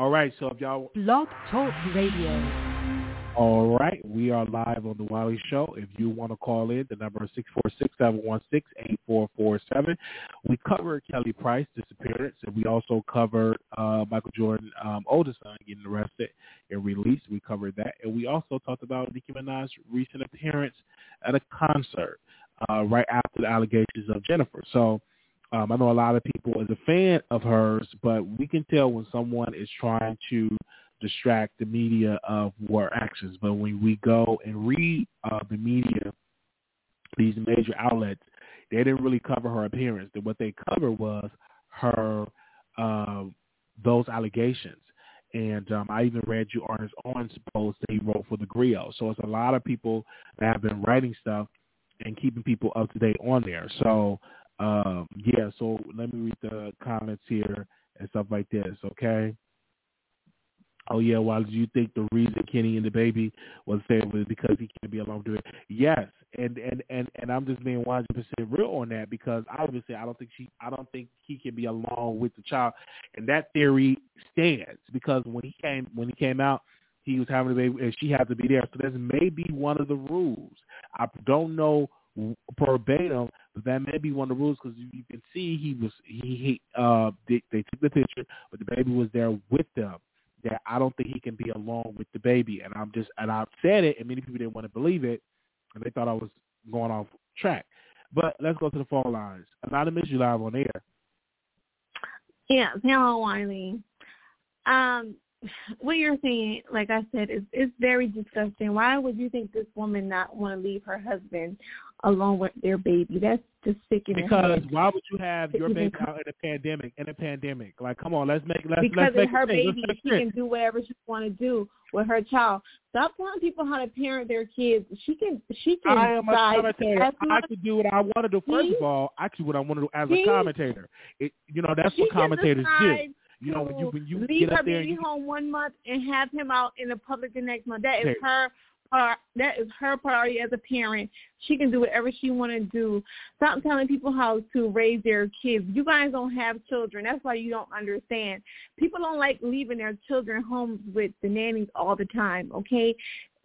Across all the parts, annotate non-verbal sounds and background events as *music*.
All right, so if y'all Blog Talk Radio. All right, we are live on the Wiley Show. If you want to call in, the number is six four six seven one six eight four four seven. We covered Kelly Price disappearance, and we also covered uh, Michael Jordan um, oldest son getting arrested and released. We covered that, and we also talked about Nicki Minaj's recent appearance at a concert uh, right after the allegations of Jennifer. So. Um, I know a lot of people is a fan of hers, but we can tell when someone is trying to distract the media of war actions. But when we go and read uh, the media, these major outlets, they didn't really cover her appearance. What they covered was her uh, those allegations. And um, I even read you Ernest Owens' post that he wrote for the Grio. So it's a lot of people that have been writing stuff and keeping people up to date on there. So um, yeah, so let me read the comments here and stuff like this, okay? oh yeah, why do you think the reason Kenny and the baby was there was because he can't be alone to it? Yes, and and and and I'm just being 100 percent real on that because obviously I don't think she, I don't think he can be alone with the child, and that theory stands because when he came when he came out, he was having a baby and she had to be there. So that's maybe one of the rules. I don't know verbatim, but that may be one of the rules because you can see he was he, he uh they, they took the picture, but the baby was there with them that I don't think he can be alone with the baby. And I'm just, and I've said it, and many people didn't want to believe it, and they thought I was going off track. But let's go to the phone lines. Anonymous, you live on air. Yeah, hello, Wiley. Um, what you're saying, like I said, is is very disgusting. Why would you think this woman not want to leave her husband along with their baby? That's just sick in Because why would you have your baby out in a pandemic? In a pandemic, like come on, let's make let's because let's make her baby. She can do whatever she want to do with her child. Stop telling people how to parent their kids. She can she can I am a commentator. I can do what I want to do. First See? of all, actually, what I want to do as See? a commentator, it, you know, that's what commentators do. You know, when you when you leave get her up there, and baby you, home one month and have him out in the public the next month. That is her That is her priority as a parent. She can do whatever she want to do. Stop telling people how to raise their kids. You guys don't have children. That's why you don't understand. People don't like leaving their children home with the nannies all the time. Okay.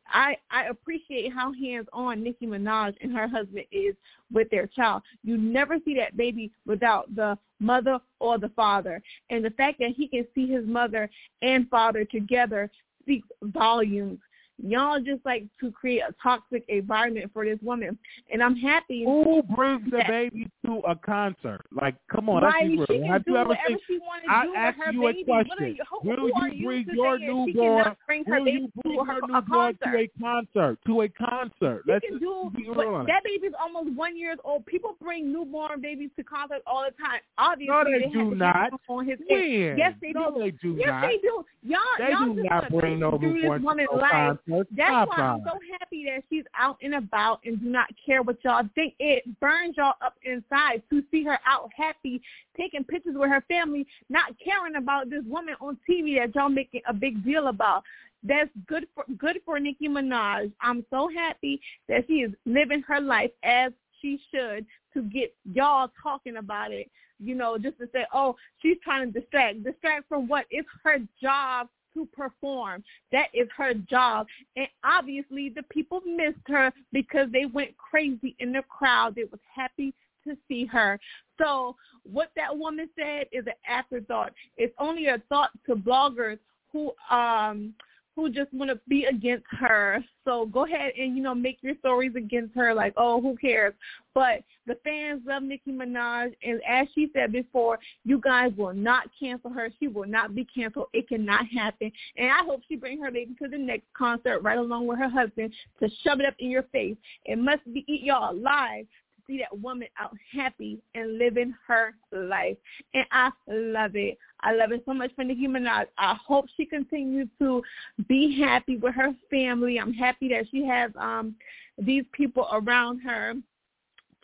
I I appreciate how hands on Nicki Minaj and her husband is with their child. You never see that baby without the mother or the father. And the fact that he can see his mother and father together speaks volumes. Y'all just like to create a toxic environment for this woman. And I'm happy who brings the baby to a concert? Like, come on, be she real. Have you ever seen? she want to I ask you baby. a question. you, who, Will who you you bring to your newborn? bring her Will baby you bring to her her, a newborn concert? to a concert? To a concert. She Let's can do be real but on it. that baby's almost one years old. People bring newborn babies to concerts all the time. Obviously, No, they have do not. on his. Yes, they no, do. they do yes, not. they do. Y'all, They y'all do not bring no newborn to life. concert. That's why I'm so happy that she's out and about and do not care what y'all think. It burns y'all up inside to see her out happy, taking pictures with her family, not caring about this woman on TV that y'all making a big deal about. That's good for good for Nicki Minaj. I'm so happy that she is living her life as she should to get y'all talking about it. You know, just to say, oh, she's trying to distract. Distract from what? It's her job to perform. That is her job. And obviously the people missed her because they went crazy in the crowd. They was happy to see her. So what that woman said is an afterthought. It's only a thought to bloggers who um who just want to be against her. So go ahead and you know make your stories against her like, "Oh, who cares?" But the fans love Nicki Minaj and as she said before, you guys will not cancel her. She will not be canceled. It cannot happen. And I hope she bring her baby to the next concert right along with her husband to shove it up in your face. It must be eat y'all alive see that woman out happy and living her life. And I love it. I love it so much for Nicki Minaj. I hope she continues to be happy with her family. I'm happy that she has um these people around her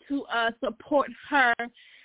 to uh support her.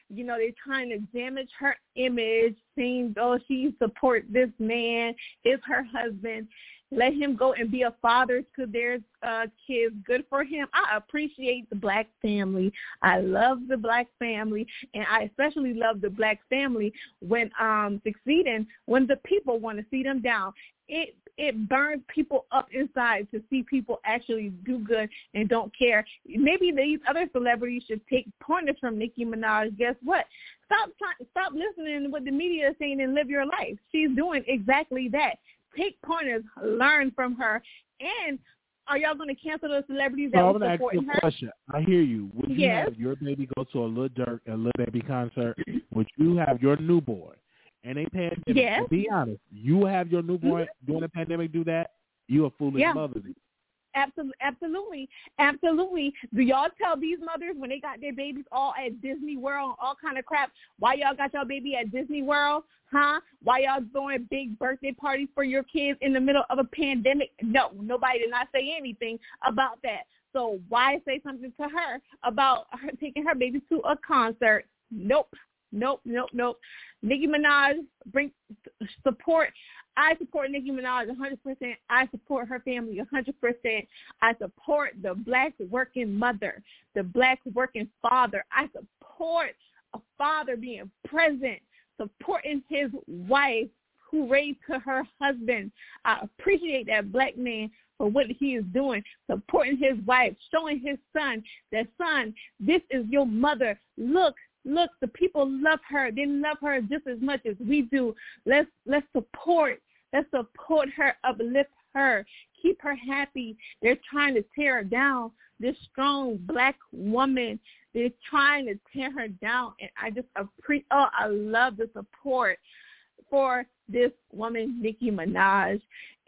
You know, they're trying to damage her image saying, oh, she supports this man, is her husband. Let him go and be a father to their uh, kids. Good for him. I appreciate the black family. I love the black family, and I especially love the black family when um succeeding when the people want to see them down. It it burns people up inside to see people actually do good and don't care. Maybe these other celebrities should take pointers from Nicki Minaj. Guess what? Stop trying, stop listening to what the media is saying and live your life. She's doing exactly that. Take pointers, learn from her, and are y'all going to cancel the celebrities that so were supporting her? Question. I hear you. Would you yes. have your baby go to a Lil Durk and Lil Baby concert? Would you have your newborn and a pandemic? Yes. be honest, you have your newborn mm-hmm. during a pandemic do that? You a foolish yeah. mother. Absolutely, absolutely, absolutely. Do y'all tell these mothers when they got their babies all at Disney World, all kind of crap? Why y'all got your baby at Disney World? Huh? Why y'all throwing big birthday parties for your kids in the middle of a pandemic? No, nobody did not say anything about that. So why say something to her about her taking her baby to a concert? Nope, nope, nope, nope. Nicki Minaj bring support. I support Nicki Minaj 100%. I support her family 100%. I support the black working mother, the black working father. I support a father being present, supporting his wife who raised her husband. I appreciate that black man for what he is doing, supporting his wife, showing his son that, son, this is your mother. Look, look, the people love her. They love her just as much as we do. Let's let's support. Let's support her, uplift her, keep her happy. They're trying to tear her down. This strong black woman, they're trying to tear her down, and I just appreciate. Oh, I love the support for this woman, Nicki Minaj,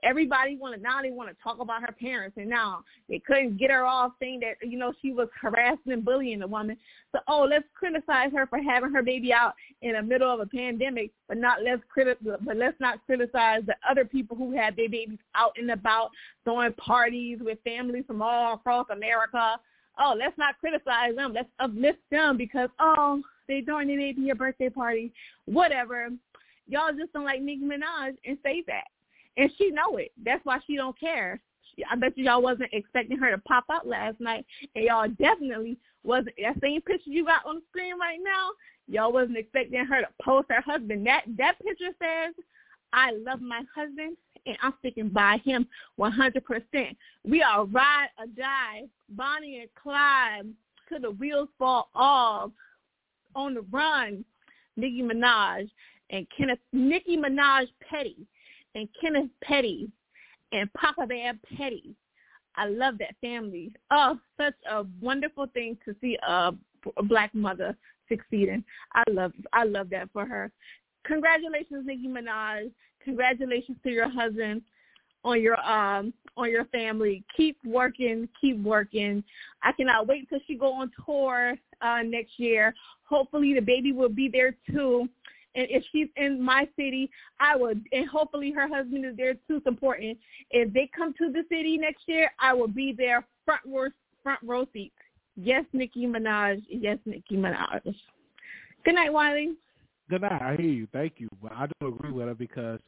everybody wanted now they want to talk about her parents and now they couldn't get her off saying that you know she was harassing and bullying the woman. So oh let's criticize her for having her baby out in the middle of a pandemic but not let's criti- but let's not criticize the other people who had their babies out and about throwing parties with families from all across america. Oh let's not criticize them. Let's uplift them because oh they throwing their baby a birthday party. Whatever. Y'all just don't like Nicki Minaj and say that and she know it. That's why she don't care. I bet you y'all wasn't expecting her to pop out last night, and y'all definitely wasn't. That same picture you got on the screen right now, y'all wasn't expecting her to post her husband. That that picture says, "I love my husband, and I'm sticking by him 100%." We are ride or die, Bonnie and Clyde, to the wheels fall off, on the run, Nicki Minaj and Kenneth Nicki Minaj Petty and Kenneth Petty and Papa Bear Petty. I love that family. Oh, such a wonderful thing to see a, a black mother succeeding. I love I love that for her. Congratulations, Nicki Minaj. Congratulations to your husband on your um on your family. Keep working, keep working. I cannot wait till she go on tour uh next year. Hopefully the baby will be there too. And if she's in my city, I would, and hopefully her husband is there too supporting. If they come to the city next year, I will be there front row, front row seats. Yes, Nicki Minaj. Yes, Nicki Minaj. Good night, Wiley. Good night. I hear you. Thank you. But I don't agree with her because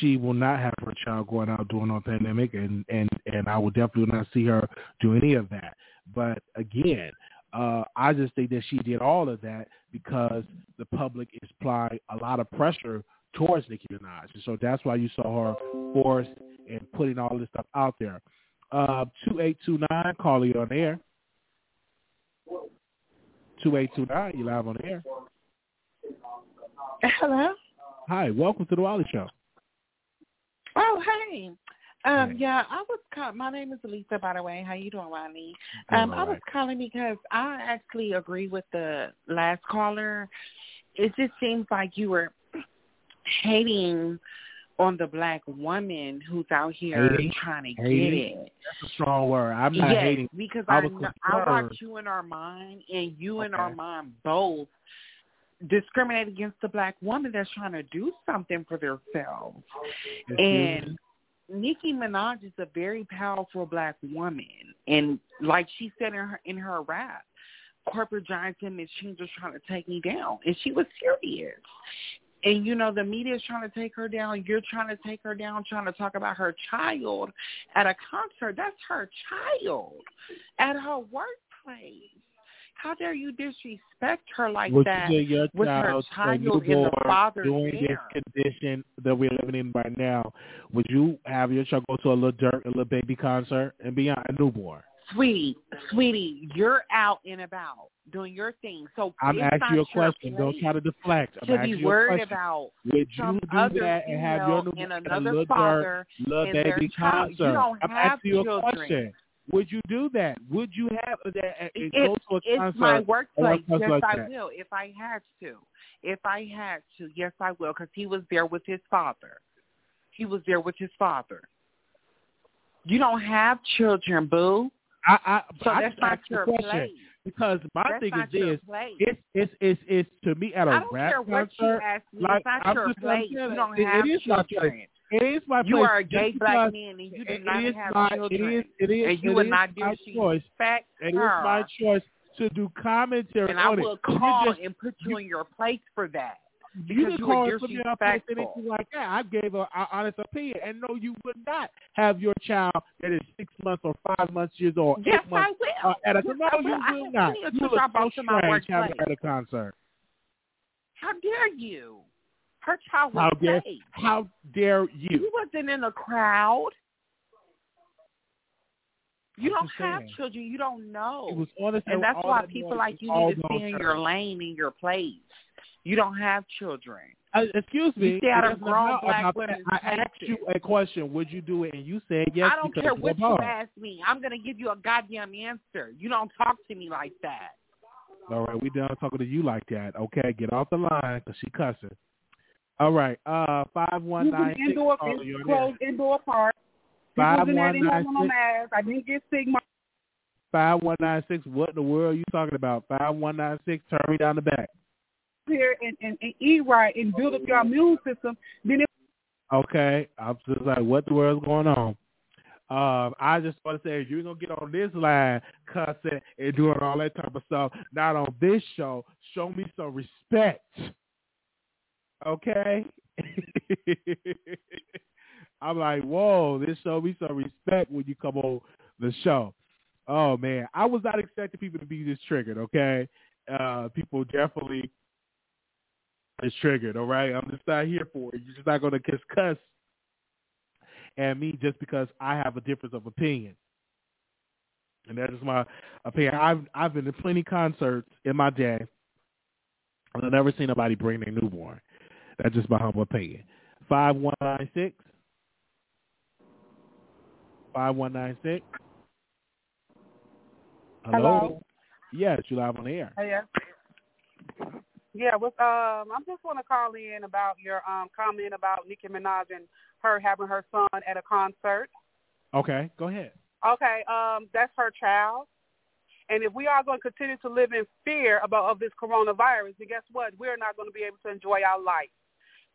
she will not have her child going out during a pandemic, and and and I will definitely not see her do any of that. But again, uh, I just think that she did all of that because the public is applying a lot of pressure towards Nicki Minaj. And so that's why you saw her forced and putting all this stuff out there. Uh, 2829, call you on air. 2829, you live on air. Hello. Hi, welcome to the Wiley Show. Oh, hey. Um, yeah, I was call- my name is Lisa by the way. How you doing, Wiley? Um, I was calling because I actually agree with the last caller. It just seems like you were hating on the black woman who's out here hating? trying to hating? get it. That's a strong word. I'm not yes, hating. because I, I, was know, I watch you and Armand, and you and Okay. Armand both discriminate against the black woman that's trying to do something for themselves. Excuse And me? Nicki Minaj is a very powerful black woman, and like she said in her in her rap, corporate giants and machines are trying to take me down, and she was serious. and you know the media is trying to take her down. You're trying to take her down, trying to talk about her child at a concert. That's her child at her workplace. How dare you disrespect her like Would that your with her child, in the father's during care? this condition that we're living in right now? Would you have your child go to a Lil Durk, a Lil Baby concert, and be a newborn? Sweetie, sweetie, you're out and about doing your thing. So I'm asking you a question. Don't try to deflect. I'm asking you a question. about Would some you do other that and have your female new and a another little father dirt, little baby child. concert? You don't I'm have asking you a children. question. Would you do that? Would you have that? It- go to a it's concert my or workplace. Yes, like I that? will if I had to. If I had to, yes, I will, because he was there with his father. He was there with his father. You don't have children, boo. I, I, So I that's not your question place. because my That's thing is this: it's it's it's it's to me at a I don't rap care what you concert. ask me. like, it's not I'm your just- place. saying You don't it- it have is my place. children. It is my You place. are a gay black man, and you do not have my, children. It is, it is, and you would is not my choice. disrespect It is her. my choice to do commentary and I will it. Call just- and put you in your place for that. you you call something else and disrespectful. anything like that. I gave a, a honest opinion, and no, you would not have your child that is six months or five months years old, Yes, eight months I will. uh, at a no, I you will. Will not. You look I so my strange having at a concert. How dare you? Her child How dare safe. how dare You you? wasn't in a crowd. You don't have saying. children. You don't know. It was on the and that's why people like you need to stay in your lane, in your place. You don't have children. Uh, excuse me. You stay out of grown black women's. I asked you a question. Would you do it? And you said yes. I don't care what you ask me. I'm going to give you a goddamn answer. You don't talk to me like that. All right, we done talking to you like that. Okay, get off the line because she cussing. All right, uh, five one You nine can six. indoor, caller, you're closed indoor park. People Five was in there, one didn't have nine on no six. mask. I didn't get sick. My Five one nine six. What in the world are you talking about? Five one nine six. Turn me down the back. here and, and, and eat right and build up your immune system. Then it Okay, I'm just like, what the world's going on? Um, I just want to say, if you're gonna get on this line, cussing and doing all that type of stuff, not on this show. Show me some respect, okay? *laughs* I'm like, whoa, this show me some respect when you come on the show. Oh man, I was not expecting people to be this triggered. Okay, uh, people definitely is triggered. All right, I'm just not here for it. You're just not going to just cuss at me just because I have a difference of opinion. And that is my opinion. I've I've been to plenty concerts in my day, and I've never seen nobody bring their newborn. That's just my humble opinion. Five one nine six. Five one nine six. Hello? Yes, you live on the air. yeah. Yeah, what's um I just want to call in about your um comment about Nicki Minaj and her having her son at a concert. Okay, go ahead. Okay, um, that's her child. And if we are going to continue to live in fear about of this coronavirus, then guess what? We're not going to be able to enjoy our life.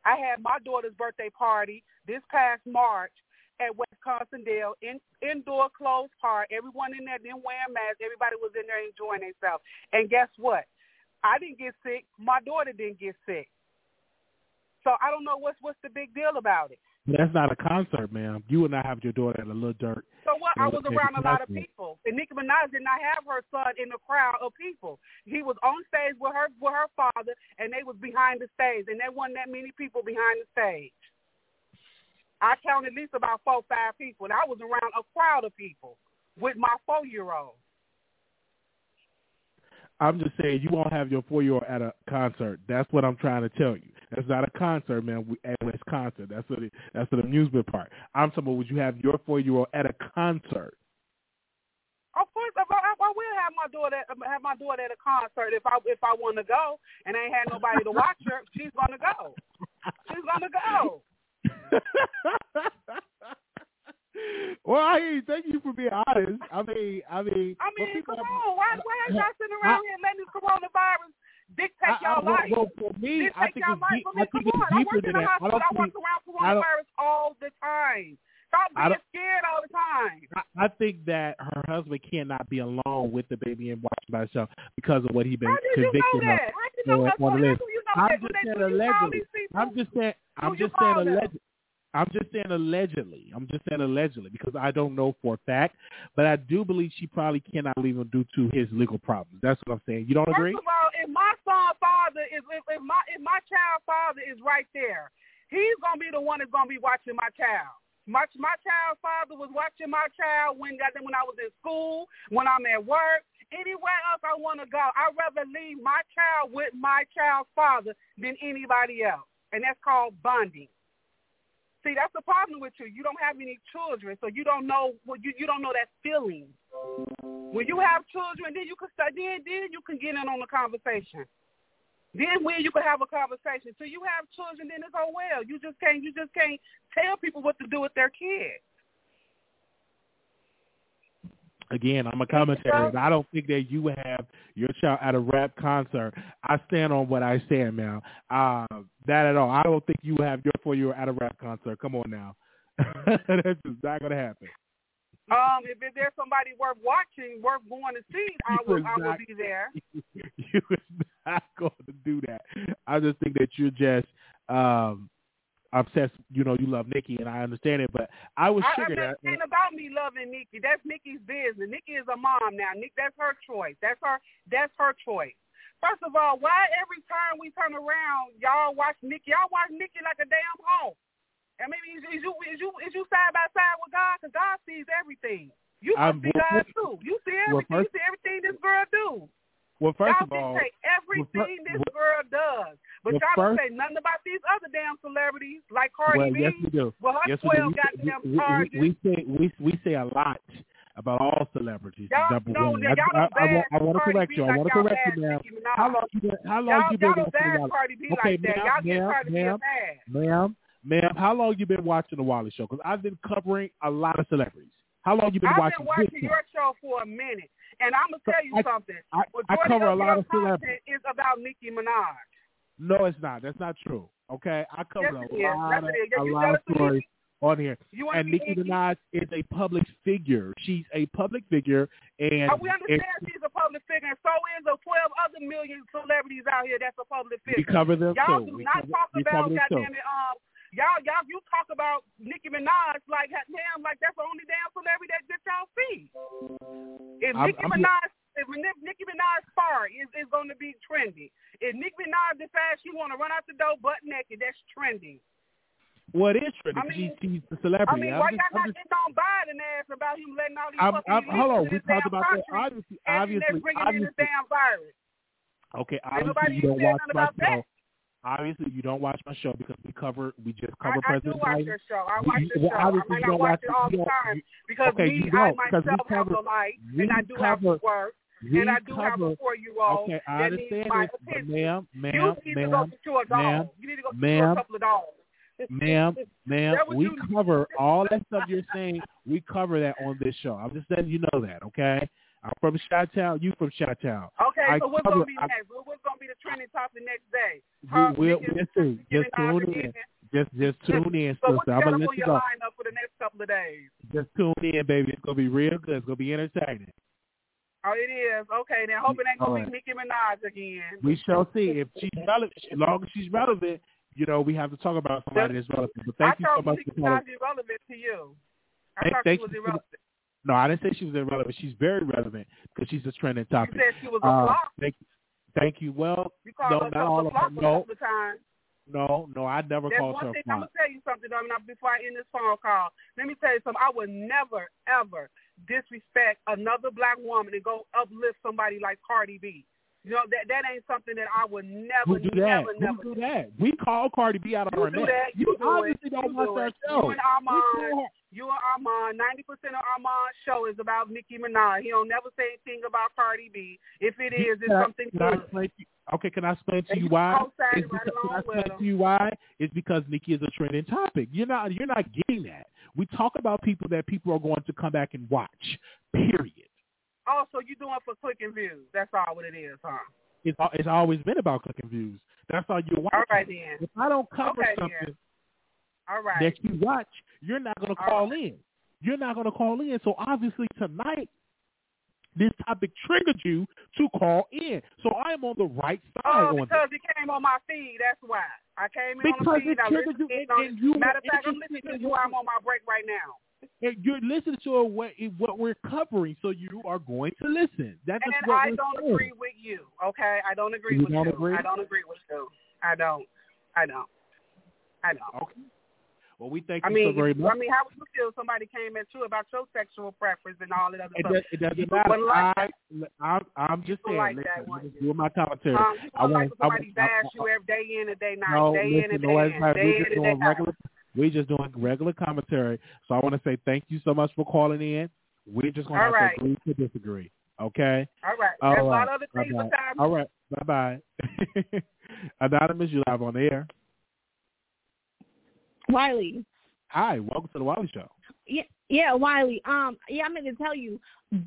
I had my daughter's birthday party this past March at Wisconsin Dells, in, indoor closed park. Everyone in there didn't wear masks. Everybody was in there enjoying themselves. And guess what? I didn't get sick. My daughter didn't get sick. So I don't know what's what's the big deal about it. That's not a concert, ma'am. You would not have your daughter at a Lil Durk. So what? I was around a lot of people, and Nicki Minaj did not have her son in the crowd of people. He was on stage with her with her father, and they was behind the stage, and there wasn't that many people behind the stage. I counted at least about four, five people, and I was around a crowd of people with my four year old. I'm just saying you won't have your four year old at a concert. That's what I'm trying to tell you. That's not a concert, man. We, at West concert. That's what it, that's the amusement part. I'm talking about would you have your four year old at a concert? Of course, I, I, I will have my daughter have my daughter at a concert if I if I want to go, and I ain't had nobody to watch her. She's gonna go. She's gonna go. *laughs* well, I you. thank you for being honest. I mean, I mean, I mean, come on. Why, why are *laughs* y'all sitting around here letting this coronavirus dictate I- I- y'all life? well, for me, I dictate think y'all life. deep, I I think it's on. I deeper than that. I don't I think around I don't- coronavirus all the time. Stop I being scared all the time. I, I think that her husband cannot be alone with the baby and watching by himself because of what he's been How you know convicted of. You know that? How the list. I'm just saying when you call allegedly. I'm just saying. I'm just saying allegedly. I'm just saying allegedly. I'm just saying allegedly because I don't know for a fact, but I do believe she probably cannot leave him due to his legal problems. That's what I'm saying. You don't agree? Of all, son father is if, if my if my child father is right there, he's gonna be the one that's gonna be watching my child. My my child father was watching my child when got when I was in school, when I'm at work, anywhere else I want to go. I'd rather leave my child with my child's father than anybody else, and that's called bonding. See, that's the problem with you. You don't have any children, so you don't know what you you don't know that feeling. When you have children, then you can start. Then then you can get in on the conversation. Then when you can have a conversation. So you have children, then it's oh well. You just can't you just can't tell people what to do with their kids. Again, I'm a commentator, and I don't think that you have your child at a rap concert. I stand on what I stand now. Uh, that at all. I don't think you have your four year at a rap concert. Come on now. *laughs* That's just not gonna happen. Um, if there's somebody worth watching, worth going to see, I will I will be there. *laughs* you is not *laughs* going to do that. I just think that you're just um obsessed. You know, you love Nicki, and I understand it, but I was I, sugar I mean, that. it ain't about me loving Nicki. That's Nicki's business. Nicki is a mom now. Nick, that's her choice. That's her. That's her choice. First of all, why every time we turn around, y'all watch Nicki? Y'all watch Nicki like a damn hoe. I mean, is, is you is you is you side by side with God? Because God sees everything. You must see God too. You see well, everything. first- you see everything this girl do. Well, first y'all of all, dictate everything well, this girl does, but well, y'all don't say nothing about these other damn celebrities like Cardi well, B. yes, we do. Well, her Yes, we do. twelve We- goddamn we, we, charges. we say we we say a lot about all celebrities. Y'all, number no, one. y'all I, I, I, want, I want to correct you. I like want to correct you, ma'am. How long you been? How long y'all, you been y'all don't bash? Cardi B Okay, like that. Y'all get Cardi B ma'am. Ma'am, ma'am, how long you been watching the Wiley Show? Because I've been covering a lot of celebrities. How long you been I've watching been watching your show for a minute, and I'm gonna tell you I- something. I, I cover a lot of celebrities. is about Nicki Minaj. No, it's not. That's not true. Okay, I cover Yes, a lot Yes, of. Yeah, a lot of stories on here. And Nicki Minaj is a public figure. She's a public figure, and Oh, we understand and she's a public figure, and so is the 12 other million celebrities out here that's a public figure. we cover them Y'all too. do We not cover, talk about goddamn it, um, y'all, y'all, you talk about Nicki Minaj like damn, like that's the only damn celebrity that, that y'all see. If I'm- Nicki I'm- Minaj, if Nicki Minaj far is is going to be trendy. If Nicki Minaj decides she want to run out the door butt naked, that's trending. Well, it is true. I mean- she's I celebrity. mean, I'm why y'all not just- getting on Biden ass about him letting all these I'm, fucking I'm, hold on, we talked about that. Obviously, and obviously, that's bringing in obviously. this damn virus. Okay, obviously you don't watch nothing Obviously, you don't watch my show because we cover we just I, cover I do watch Biden. your show. I watch you- your well, show. I might you not don't watch it all the time you- because okay, me, you I don't, because we myself have cover- a life and I do have cover- to work and I do have cover- a four-year-old Okay, I that understand it, but attention. ma'am, you ma'am, need to go ma'am, you a dog. ma'am, you need to go you ma'am, a couple of dogs. ma'am, *laughs* ma'am, That we you- cover all that stuff you're saying. We cover that on this show. I'm just letting you know that, okay? I'm from Chi-Town. You from Chi-Town. Okay, I so what's cover- to be I- next? What- What's going to be the trending topic the next day? We uh, Her will Nicki- just see. Just tune in. Just just tune in, So sister. I'm gonna let you go. lineup for the next couple of days? Just tune in, baby. It's gonna be real good. It's gonna be entertaining. Oh, it is. Okay, then hope it ain't going All to right. be Nicki Minaj again. We shall see if she's relevant. As long as she's relevant, you know, we have to talk about somebody that's relevant. But thank I you so thought much Nicki for calling. Minaj irrelevant to you. I Hey, thought she was irrelevant. No, I didn't say she was irrelevant. She's very relevant because she's a trending topic. You said she was a Uh, flop. thank you. Thank you. Well, You no, not all a of them. No, of times. no, no. I never That's called one her a thing. I'm gonna tell you something. though, now, before I end this phone call, let me tell you something. I would never, ever disrespect another black woman and go uplift somebody like Cardi B. You know that that ain't something that I would never, Who do that? never, Who never do that? We call Cardi B out of her that. You, You do it. obviously don't you do our show. You and Armand, you and Armand, ninety percent of Armand's show is about Nicki Minaj. He don't never say anything about Cardi B. If it is, it's something good. explain to you- Okay, can I explain to you why? right because, can I explain to you why? It's because Nicki is a trending topic. You're not you're not getting that. We talk about people that people are going to come back and watch. Period. Oh, so you doing for click and views? That's all what it is, huh? It's it's always been about clicking views. That's all you're watching. All right then. If I don't cover Okay, something All right. that you watch, you're not going to All call in. You're not going to call in. So obviously tonight, this topic triggered you to call in. So I am on the right side Oh, because it came on my feed. That's why. I came in because on the feed. it I listened you, and, and you matter of fact, I'm listening to you. I'm on my break right now. and you're listening to what what we're covering, so you are going to listen. That's And what I don't agree with you. Okay, I don't agree You with don't you. agree? I don't agree with you. I don't. I don't. I don't. Okay. Well, we thank I you mean, so very much. I mean, how would you feel if somebody came at you about your sexual preference and all that other It, stuff? does, it doesn't matter. like I, I'm, I'm just saying. like listen, that, just doing my commentary. Um, you I like want- when somebody I- I- bash you every day in and day night, no, day listen, in and no, day in, not. day We're in and day doing out. regular. We're just doing regular commentary. So I want to say thank you so much for calling in. We're just going to have right. to agree to disagree. Okay. All right. All a lot right. of other things Bye-bye. besides All right. Bye bye. *laughs* Anonymous, you live on the air. Wiley. Hi, welcome to the Wiley Show. Yeah, yeah, Wiley. Um, yeah, I meant to tell you,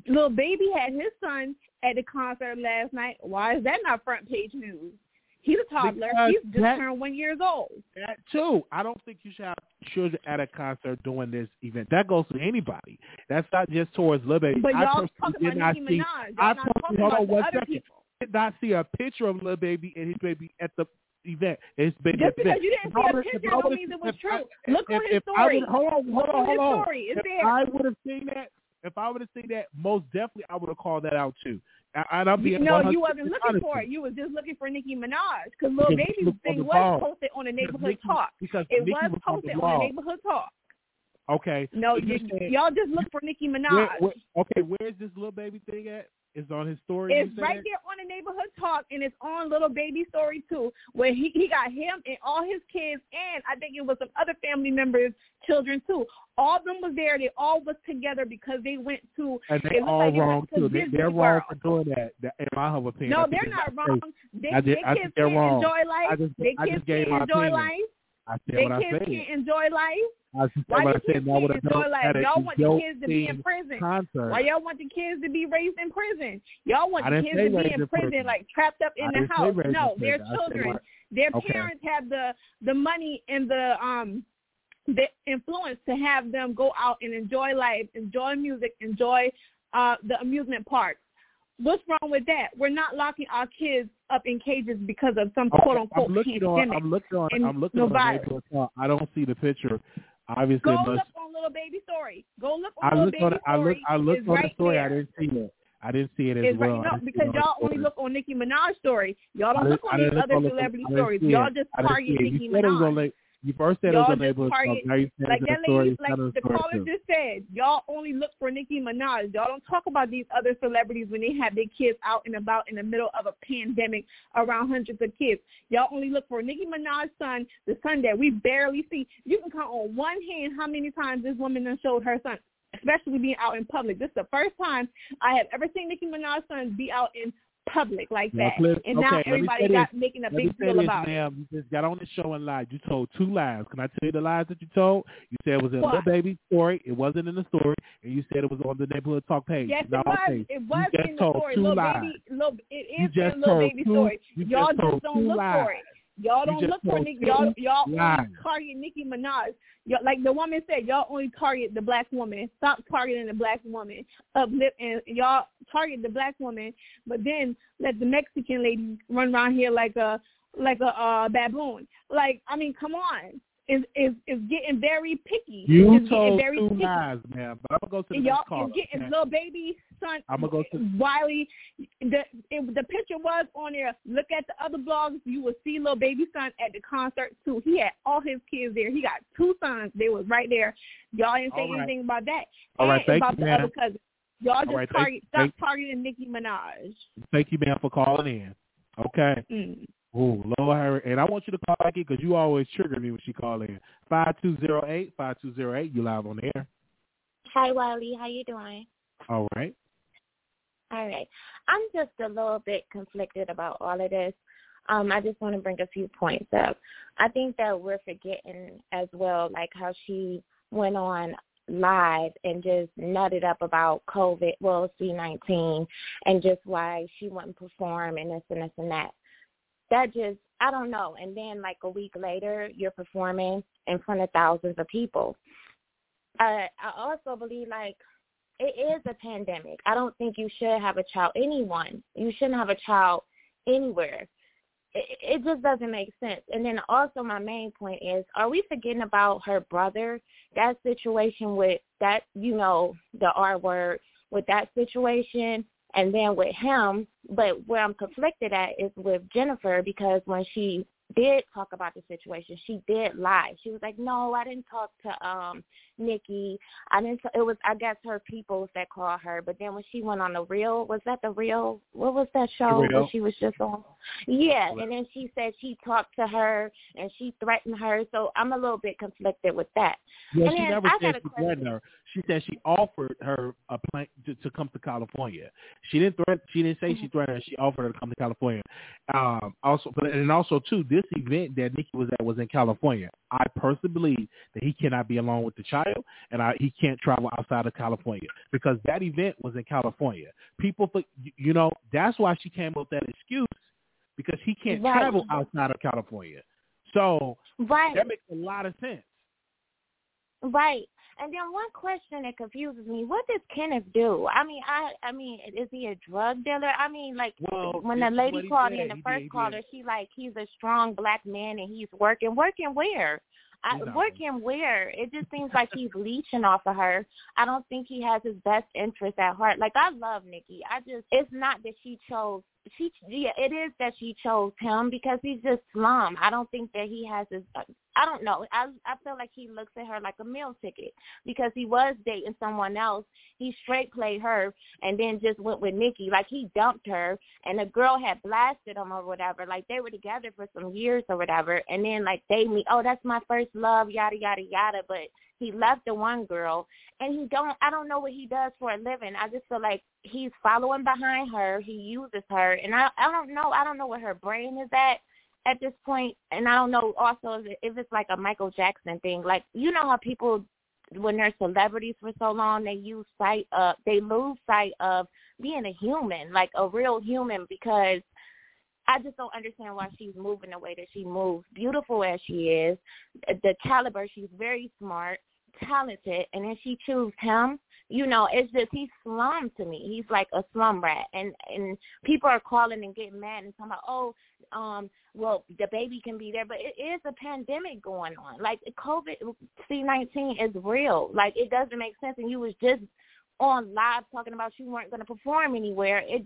Lil Baby had his son at the concert last night. Why is that not front page news? He's a toddler. Because He's just that- turned one years old. That too. I don't think you should have children at a concert doing this event. That goes to anybody. That's not just towards Lil Baby. But I y'all talking about Nicki. Minaj. Y'all I not talking about the other second. people. did not see a picture of Lil Baby and his baby at the event. His baby Just event. because you didn't see a picture don't mean it was true. I- Look if, on his if I story. would, hold on, hold on, hold on. story. It's if there. I would have seen that, if I would have seen that, most definitely I would have called that out too. And I'm being no, 100% you wasn't looking honest for it. you. Was just looking for Nicki Minaj because Lil Baby's Nicki was on thing was ball. posted on the neighborhood Nicki- talk. Because It Nicki was was on the posted on the neighborhood talk. Okay. No, you, y'all just look for Nicki Minaj. Where, where, okay, where's this Lil Baby thing at? It's on his story. It's right there on the neighborhood talk, and it's on Lil Baby story too, where he he got him and all his kids, and I think it was some other family members' children too. All of them was there. They all was together because they went to. And they all like wrong to too. They, they're wrong for doing that. that. In my humble opinion, No, they're not wrong. They, I just- they kids they're can't wrong. enjoy life. I just- they I kids just gave can't my enjoy opinion. life. I said They what I kids said. can't enjoy life. I said Why what do I said. kids and I would have life? Y'all want the kids to be in prison. Concert. Why y'all want the kids to be raised in prison? Y'all want the kids to be in prison, prison. like trapped up in I the house. No, their. Children. Their Okay. parents have the the money and the um the influence to have them go out and enjoy life, enjoy music, enjoy uh the amusement parks. What's wrong with that? We're not locking our kids up in cages because of some Okay, quote unquote I'm looking on. I'm looking on. I'm looking no on virus. I don't see the picture. Obviously, Go must, look on Lil Baby story. Go look on I little baby on. it- I story. looked. I looked on right the story. there. I didn't see it. I didn't see it as It's well. right, no, because it on the y'all only look on Nicki Minaj story. Y'all don't look on these other celebrity stories. Y'all just target. Nicki You said it was on Minaj. You first said it Y'all was on just neighborhood talk. Now you said Like that story. lady, like the caller too. just said, y'all only look for Nicki Minaj. Y'all don't talk about these other celebrities when they have their kids out and about in the middle of a pandemic around hundreds of kids. Y'all only look for Nicki Minaj's son, the son that we barely see. You can count on one hand how many times this woman done showed her son, especially being out in public. This is the first time I have ever seen Nicki Minaj's son be out in public like Now, that. Cliff, and okay, now everybody got making a big deal about it. ma'am. You just got on the show and lied. You told two lies. Can I tell you the lies that you told? You said it was in? Lil Baby's story. It wasn't in the story, and you said it was on the neighborhood talk page. Yes, it was. page. It was you just in the told story. two Little lies. baby, little, it is just in little baby two- story. you Y'all just just don't look lies. for it. Y'all don't look for Nicki. Y'all y'all only target Nicki Minaj. Y'all, like the woman said, y'all only target the black woman. Stop targeting the black woman. Uplift and y'all target the black woman, but then let the Mexican lady run around here like a like a uh, baboon. Like I mean, come on. Is is is getting very picky. You getting told very two picky. lies, ma'am. But I'm gonna go to the And y'all caller. is getting Lil Baby son. I'ma go to- Wiley. The it, the picture was on there. Look at the other blogs. You will see Lil Baby son at the concert too. He had all his kids there. He got two sons. They was right there. Y'all didn't say All right. anything about that. All right, and thank about you, the ma'am. other cousin. Y'all just right, thank- target. Stop thank- targeting Nicki Minaj. Thank you, man, for calling in. Okay. Mm. Ooh, Lord, Harry. And I want you to call back in because you always trigger me when she call in. 5208, 5208. You live on the air. Hi, Wiley. How you doing? All right. All right. I'm just a little bit conflicted about all of this. Um, I just want to bring a few points up. I think that we're forgetting as well, like how she went on live and just nutted up about COVID, well, C19, and just why she wouldn't perform and this and this and that. That just, I don't know. And then like a week later, you're performing in front of thousands of people. Uh, I also believe like it is a pandemic. I don't think you should have a child. Anyone, you shouldn't have a child anywhere. it, it just doesn't make sense. And then also my main point is, are we forgetting about her brother? That situation with that, you know, the R word with that situation, and then with him. But where I'm conflicted at is with Jennifer because when she did talk about the situation. She did lie. She was like, "No, I didn't talk to um Nicki. I didn't. It was I guess her people that called her. But then when she went on the real, was that the real? What was that show that she was just on? Yeah, and then she said she talked to her and she threatened her. So I'm a little bit conflicted with that. Yeah, and she never I said she threatened her. She said she offered her a plan to, to come to California. She didn't threaten. She didn't say mm-hmm. she threatened her. She offered her to come to California. Um, also, but and also too, this event that Nicki was at was in California. I personally believe that he cannot be alone with the child, and I, he can't travel outside of California because that event was in California. People, you know, that's why she came up with that excuse because he can't right. travel outside of California. So right. that makes a lot of sense. Right. And then one question that confuses me: What does Kenneth do? I mean, I I mean, is he a drug dealer? I mean, like well, when the lady called in the he first did, caller, she like he's a strong black man and he's working. Working where? I, working where? It just seems like he's leeching off of her. I don't think he has his best interest at heart. Like I love Nicki. I just it's not that she chose she yeah it is that she chose him because he's just slum. I don't think that he has his uh, I don't know. I I feel like he looks at her like a meal ticket because he was dating someone else. He straight played her and then just went with Nicki. Like he dumped her and the girl had blasted him or whatever. Like they were together for some years or whatever. And then like they meet. Oh, that's my first love. Yada yada yada. But he left the one girl and he don't. I don't know what he does for a living. I just feel like he's following behind her. He uses her, and I I don't know. I don't know where her brain is at at this point, and I don't know also if it's like a Michael Jackson thing. Like you know how people when they're celebrities for so long, they use sight of they lose sight of being a human, like a real human, because I just don't understand why she's moving the way that she moves. Beautiful as she is, the caliber, she's very smart, talented, and then she chooses him. You know, it's just he's slum to me. He's like a slum rat, and and people are calling and getting mad and talking about, oh, um, well, the baby can be there, but it is a pandemic going on. Like COVID, C nineteen is real. Like it doesn't make sense. And you was just on live talking about you weren't going to perform anywhere. It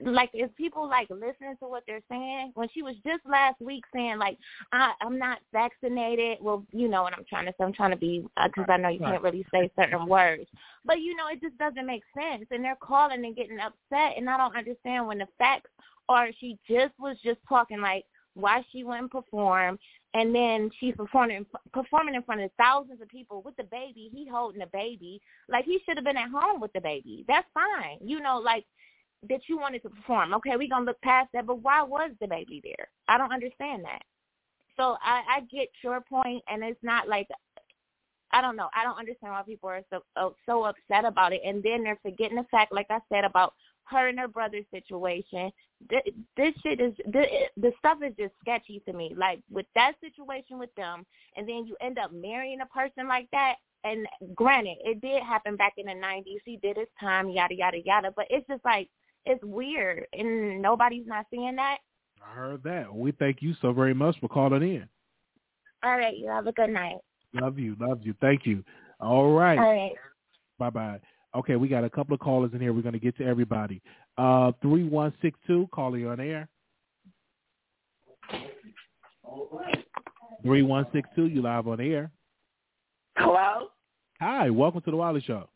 like if people like listening to what they're saying when she was just last week saying like I I'm not vaccinated. Well, you know what I'm trying to say. I'm trying to be because uh, I know you can't really say certain words, but you know it just doesn't make sense. And they're calling and getting upset, and I don't understand when the facts or she just was just talking like why she wouldn't perform. And then she's performing performing in front of thousands of people with the baby. He holding the baby. Like he should have been at home with the baby. That's fine. You know like that you wanted to perform. Okay we're gonna look past that but why was the baby there? I don't understand that. So i i get your point and it's not like I don't know. I don't understand why people are so oh, so upset about it, and then they're forgetting the fact, like I said, about her and her brother's situation. This shit is the the stuff is just sketchy to me. Like with that situation with them, and then you end up marrying a person like that. And granted, it did happen back in the '90s. He did his time, yada yada yada. But it's just like it's weird, and nobody's not seeing that. I heard that. We thank you so very much for calling in. All right, you have a good night. Love you, love you. Thank you. All right. All right. Bye bye. Okay, we got a couple of callers in here. We're going to get to everybody. Uh, 3162, calling on air. 3162, you live on air. Hello? Hi, welcome to the Wiley Show.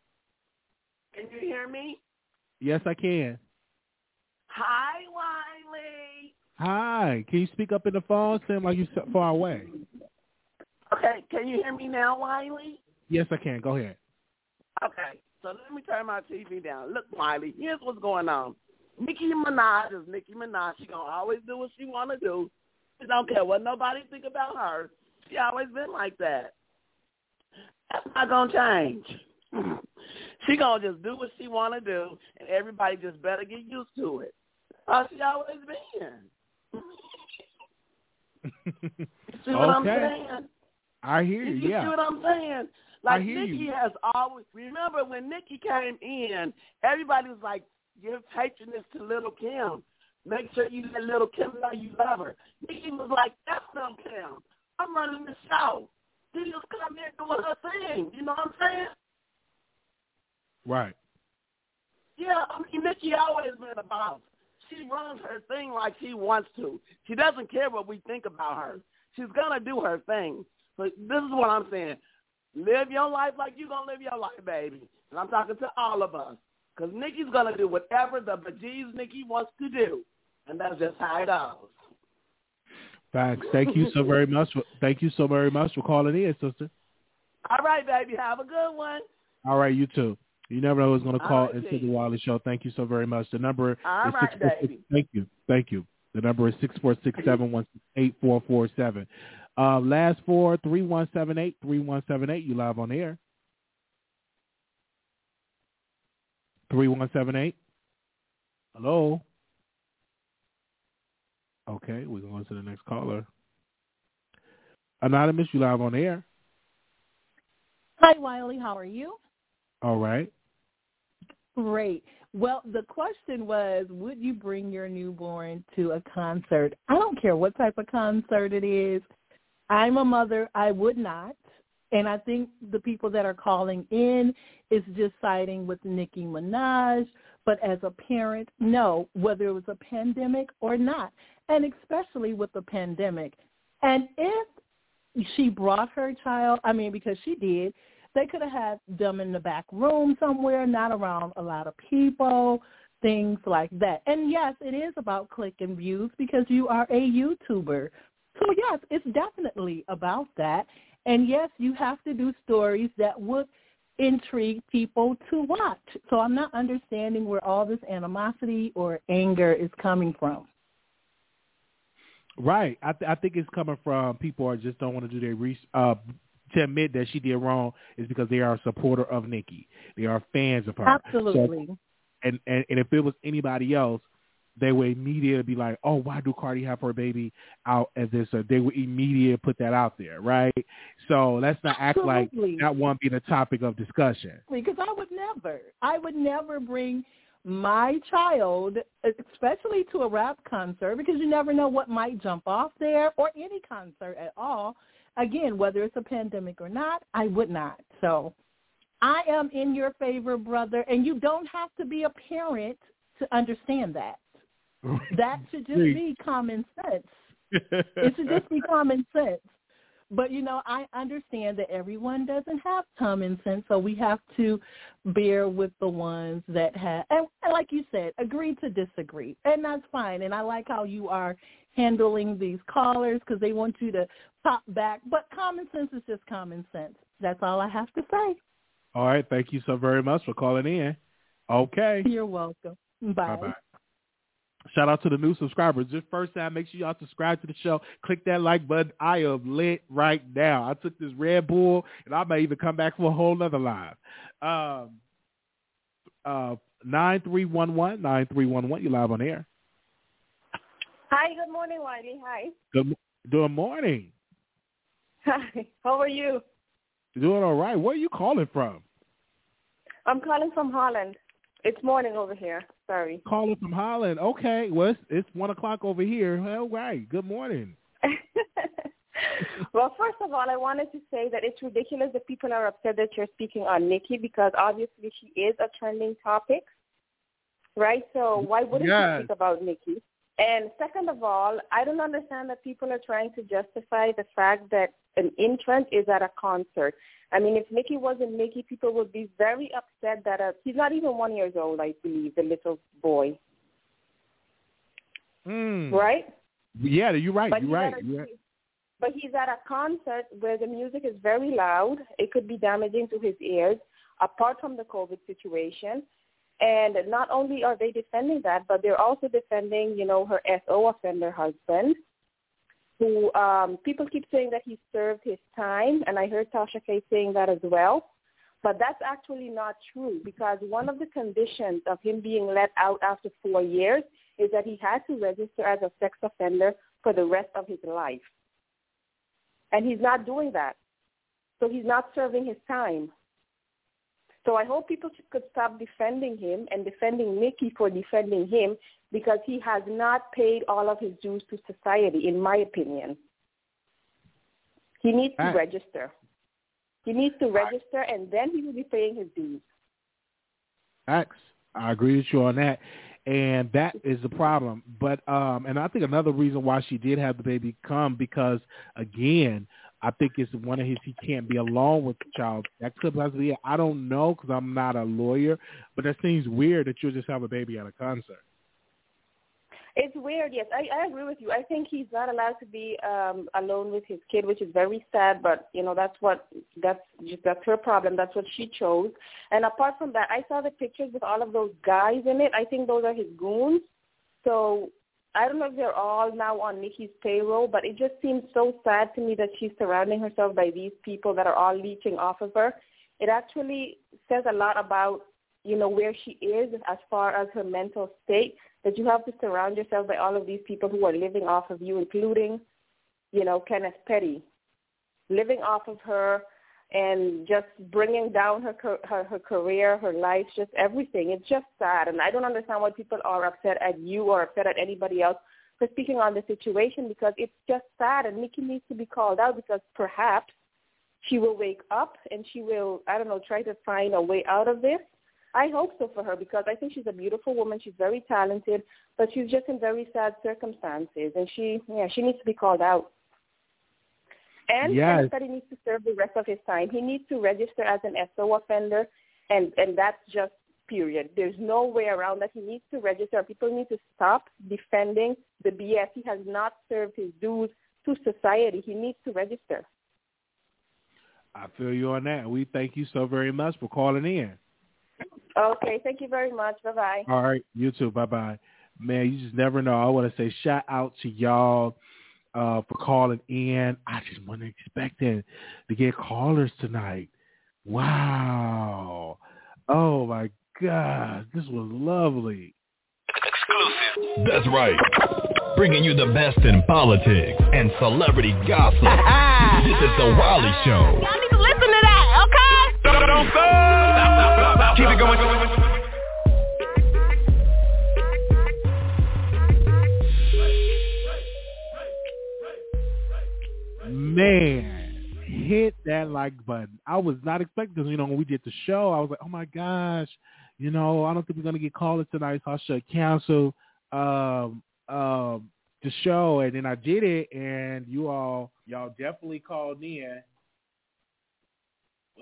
Can you hear me? Yes, I can. Hi, Wiley. Hi. Can you speak up in the phone? Seem like you're far away. Okay, can you hear me now, Wiley? Yes, I can. Go ahead. Okay. So let me turn my TV down. Look, Miley, here's what's going on. Nicki Minaj is Nicki Minaj. She gonna always do what she wanna do. She don't care what nobody think about her. She always been like that. That's not gonna change. *laughs* she gonna just do what she wanna do, and everybody just better get used to it. Uh, she always been. *laughs* see what okay. I'm saying? I hear you. You yeah. see what I'm saying? Like Nicki you. has always remember when Nicki came in, everybody was like, "Give patronage to Lil' Kim." Make sure you let Lil' Kim know you love her. Nicki was like, that's them Kim. I'm running the show. She just come here doing her thing. You know what I'm saying? Right. Yeah, I mean, Nicki always been about. She runs her thing like she wants to. She doesn't care what we think about her. She's gonna do her thing. But this is what I'm saying. Live your life like you're gonna live your life, baby. And I'm talking to all of us. Because Nicki's gonna do whatever the bejeez Nicki wants to do. And that's just how it goes. Thanks. Thank you so very much. For, thank you so very much for calling in, sister. All right, baby. Have a good one. All right, you too. You never know who's going to call right, into the Wiley Show. Thank you so very much. The number All is right, six four six. baby. Thank you. Thank you. The number is six four six seven one eight four four seven. Uh, last four three one seven eight three one seven eight. You live on air. Three one seven eight. Hello. Okay, we're going to the next caller. Anonymous, you live on air. Hi, Wiley. How are you? All right. Great. Well, the question was, would you bring your newborn to a concert? I don't care what type of concert it is. I'm a mother. I would not. And I think the people that are calling in is just siding with Nicki Minaj. But as a parent, no, whether it was a pandemic or not, and especially with the pandemic. And if she brought her child, I mean, because she did, they could have had them in the back room somewhere, not around a lot of people, things like that. And yes, it is about click and views because you are a YouTuber. So yes, it's definitely about that. And yes, you have to do stories that would intrigue people to watch. So I'm not understanding where all this animosity or anger is coming from. Right. I, th- I think it's coming from people who just don't want to do their research. Uh, to admit that she did wrong is because they are a supporter of Nicki. They are fans of her. Absolutely. So, and, and and if it was anybody else, they would immediately be like, "Oh, why do Cardi have her baby out as this?" Or they would immediately put that out there, right? So let's not act Absolutely. like that won't be the topic of discussion. Because I would never, I would never bring my child, especially to a rap concert, because you never know what might jump off there or any concert at all. Again, whether it's a pandemic or not, I would not. So I am in your favor, brother, and you don't have to be a parent to understand that. *laughs* That should just be common sense. It should just be *laughs* common sense. But you know, I understand that everyone doesn't have common sense, so we have to bear with the ones that have, and, and like you said, agree to disagree, and that's fine. And I like how you are handling these callers because they want you to pop back. But common sense is just common sense. That's all I have to say. All right. Thank you so very much for calling in. Okay. You're welcome. Bye. Bye-bye. Shout out to the new subscribers. Just first time, make sure y'all subscribe to the show. Click that like button. I am lit right now. I took this Red Bull, and I may even come back for a whole other live. Um, uh, 9311, 9311, you live on air. Hi, good morning, Wiley. Hi. Good, good morning. Hi. How are you? Doing all right. Where are you calling from? I'm calling from Holland. It's morning over here. Sorry. Calling from Holland. Okay. Well, it's, it's one o'clock over here. All right. Good morning. *laughs* well, first of all, I wanted to say that it's ridiculous that people are upset that you're speaking on Nicki because obviously she is a trending topic, right? So why wouldn't Yes. you speak about Nicki? And second of all, I don't understand that people are trying to justify the fact that an entrant is at a concert. I mean, if Nicki wasn't Nicki, people would be very upset that uh, he's not even one years old, I believe, the little boy, Mm. right? Yeah, you're right. But You're right. a- You're right. But he's at a concert where the music is very loud. It could be damaging to his ears, apart from the COVID situation. And not only are they defending that, but they're also defending, you know, her SO offender husband, who um, people keep saying that he served his time, and I heard Tasha K saying that as well. But that's actually not true because one of the conditions of him being let out after four years is that he had to register as a sex offender for the rest of his life. And he's not doing that. So he's not serving his time. So I hope people could stop defending him and defending Nicki for defending him because he has not paid all of his dues to society, in my opinion. He needs to register. He needs to register, and then he will be paying his dues. X. I agree with you on that. And that is the problem. But um and I think another reason why she did have the baby come because again, I think it's one of his he can't be alone with the child. That could possibly I don't know because I'm not a lawyer, but that seems weird that you just have a baby at a concert. It's weird, yes. I, I agree with you. I think he's not allowed to be um alone with his kid, which is very sad, but you know, that's what that's just, that's her problem. That's what she chose. And apart from that, I saw the pictures with all of those guys in it. I think those are his goons. So I don't know if they're all now on Nicki's payroll, but it just seems so sad to me that she's surrounding herself by these people that are all leeching off of her. It actually says a lot about, you know, where she is as far as her mental state that you have to surround yourself by all of these people who are living off of you, including, you know, Kenneth Petty, living off of her and just bringing down her her her career, her life, just everything. It's just sad, and I don't understand why people are upset at you or upset at anybody else for speaking on the situation because it's just sad, and Nicki needs to be called out because perhaps she will wake up and she will, I don't know, try to find a way out of this I hope so for her because I think she's a beautiful woman. She's very talented, but she's just in very sad circumstances, and she, yeah, she needs to be called out. And yes. said he needs to serve the rest of his time. He needs to register as an SO offender, and and that's just period. There's no way around that. He needs to register. People need to stop defending the BS. He has not served his dues to society. He needs to register. I feel you on that. We thank you so very much for calling in. Okay, thank you very much. Bye bye. All right, you too. Bye bye. Man, you just never know. I want to say shout out to y'all uh, for calling in. I just wasn't expecting to get callers tonight. Wow. Oh my God, this was lovely. Exclusive. That's right. Bringing you the best in politics and celebrity gossip. *laughs* this is the Wiley Show. Y'all need to listen to that, okay? Don't, don't stop. Keep it going. Man, hit that like button. I was not expecting because you know when we did the show, I was like, oh my gosh, you know, I don't think we're gonna get called tonight, so I should cancel um, um, the show. And then I did it, and you all, y'all definitely called in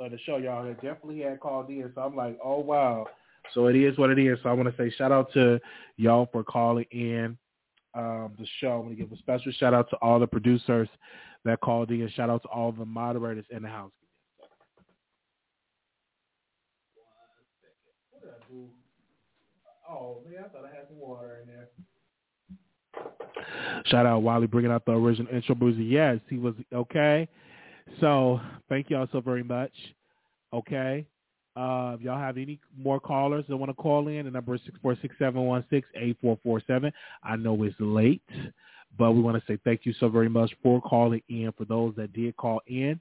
uh, the show. Y'all definitely had called in, so I'm like, oh wow. So it is what it is. So I want to say shout out to y'all for calling in um, the show. I want to give a special shout out to all the producers that called in. Shout out to all the moderators in the house. Oh man, I thought I had some water in there. Shout out Wiley bringing out the original intro boozy. Yes, he was okay. So thank y'all so very much. Okay. Uh, if y'all have any more callers that want to call in, the number is six four six seven one six eight four four seven. I know it's late, but we want to say thank you so very much for calling in. For those that did call in,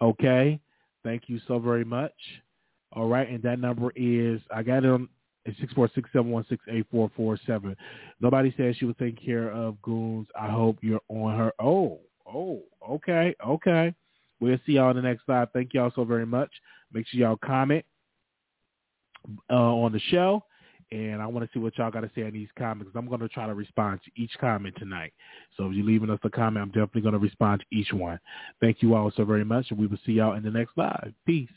okay, thank you so very much. All right, and that number is I got it on six four six seven one six eight four four seven. Nobody said she was taking care of goons. I hope you're on her. Oh, oh, okay, okay. We'll see y'all in the next live. Thank y'all so very much. Make sure y'all comment uh, on the show. And I want to see what y'all got to say in these comments. I'm going to try to respond to each comment tonight. So if you're leaving us a comment, I'm definitely going to respond to each one. Thank you all so very much, and we will see y'all in the next live. Peace.